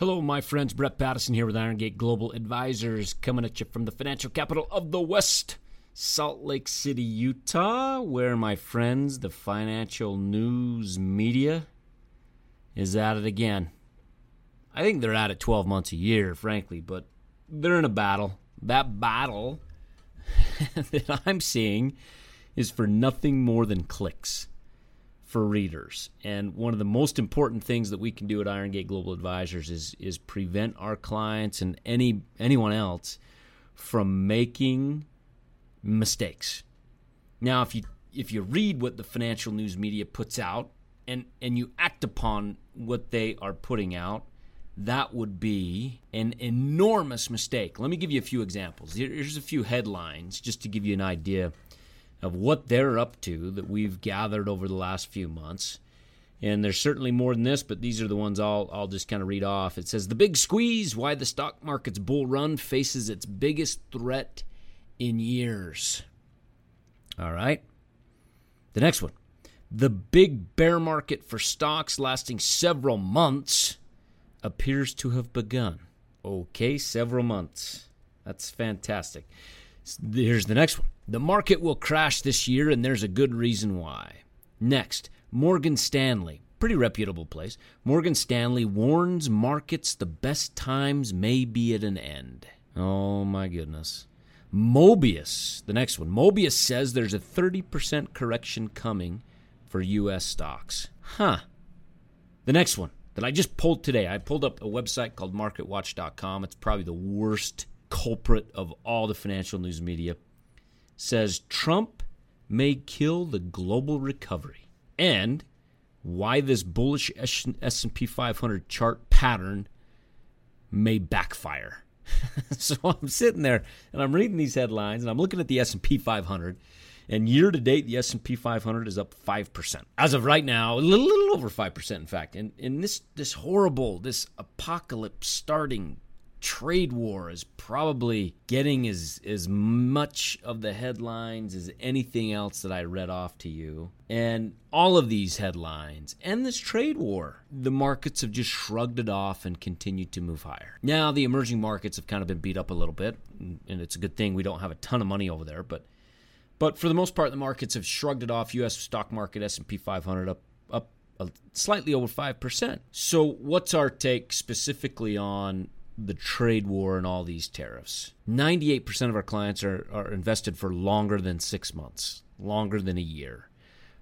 Hello, my friends. Brett Pattison here with Iron Gate Global Advisors, coming at you from the financial capital of the West, Salt Lake City, Utah, where my friends, the financial news media, is at it again. I think they're at it 12 months a year, frankly, but they're in a battle. That battle that I'm seeing is for nothing more than clicks for readers. And one of the most important things that we can do at Iron Gate Global Advisors is is prevent our clients and any anyone else from making mistakes. Now, if you if you read what the financial news media puts out and and you act upon what they are putting out, that would be an enormous mistake. Let me give you a few examples. Here's a few headlines just to give you an idea of what they're up to that we've gathered over the last few months. And there's certainly more than this, but these are the ones I'll, I'll just kind of read off. It says The Big Squeeze Why the Stock Market's Bull Run Faces Its Biggest Threat in Years. All right. The next one The Big Bear Market for Stocks Lasting Several Months Appears to Have Begun. Okay, several months. That's fantastic. Here's the next one. The market will crash this year, and there's a good reason why. Next, Morgan Stanley, pretty reputable place. Morgan Stanley warns markets the best times may be at an end. Oh my goodness. Mobius, the next one. Mobius says there's a 30% correction coming for U.S. stocks. Huh. The next one that I just pulled today, I pulled up a website called marketwatch.com. It's probably the worst culprit of all the financial news media says Trump may kill the global recovery and why this bullish S&P 500 chart pattern may backfire. so I'm sitting there and I'm reading these headlines and I'm looking at the S&P 500 and year to date the S&P 500 is up 5%. As of right now, a little, little over 5% in fact. And in this this horrible, this apocalypse starting trade war is probably getting as as much of the headlines as anything else that I read off to you. And all of these headlines and this trade war, the markets have just shrugged it off and continued to move higher. Now the emerging markets have kind of been beat up a little bit, and it's a good thing we don't have a ton of money over there, but but for the most part the markets have shrugged it off. US stock market S&P 500 up up slightly over 5%. So what's our take specifically on the trade war and all these tariffs. 98% of our clients are, are invested for longer than six months, longer than a year.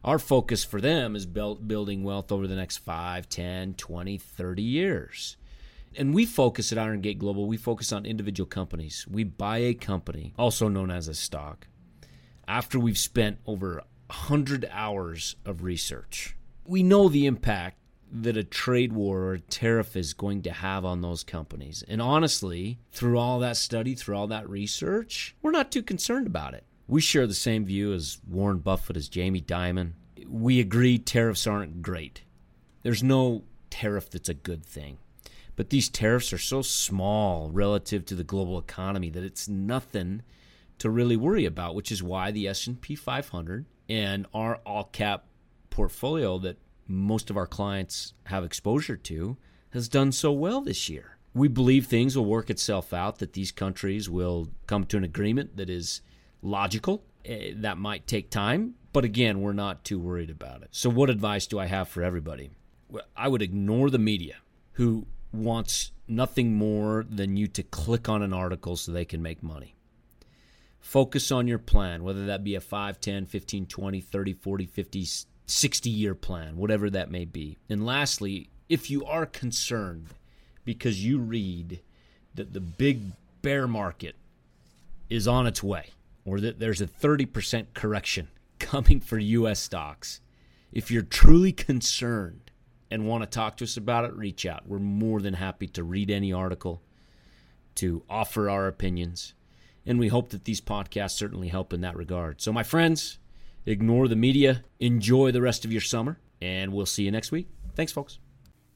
Our focus for them is build, building wealth over the next 5, 10, 20, 30 years. And we focus at Iron Gate Global, we focus on individual companies. We buy a company, also known as a stock, after we've spent over 100 hours of research. We know the impact that a trade war or tariff is going to have on those companies. And honestly, through all that study, through all that research, we're not too concerned about it. We share the same view as Warren Buffett, as Jamie Dimon. We agree tariffs aren't great. There's no tariff that's a good thing. But these tariffs are so small relative to the global economy that it's nothing to really worry about, which is why the S&P 500 and our all cap portfolio that most of our clients have exposure to has done so well this year. We believe things will work itself out, that these countries will come to an agreement that is logical. Eh, that might take time, but again, we're not too worried about it. So, what advice do I have for everybody? I would ignore the media who wants nothing more than you to click on an article so they can make money. Focus on your plan, whether that be a 5, 10, 15, 20, 30, 40, 50, 60 year plan, whatever that may be. And lastly, if you are concerned because you read that the big bear market is on its way or that there's a 30% correction coming for US stocks, if you're truly concerned and want to talk to us about it, reach out. We're more than happy to read any article, to offer our opinions, and we hope that these podcasts certainly help in that regard. So, my friends, Ignore the media. Enjoy the rest of your summer, and we'll see you next week. Thanks, folks.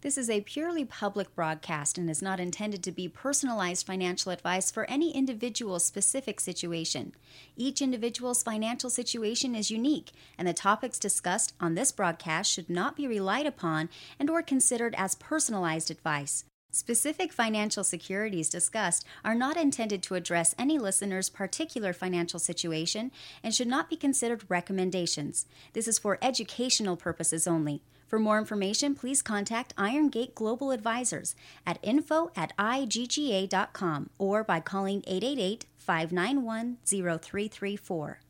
This is a purely public broadcast and is not intended to be personalized financial advice for any individual specific situation. Each individual's financial situation is unique, and the topics discussed on this broadcast should not be relied upon and or considered as personalized advice. Specific financial securities discussed are not intended to address any listener's particular financial situation and should not be considered recommendations. This is for educational purposes only. For more information, please contact Iron Gate Global Advisors at info at igga.com or by calling 888 591 0334.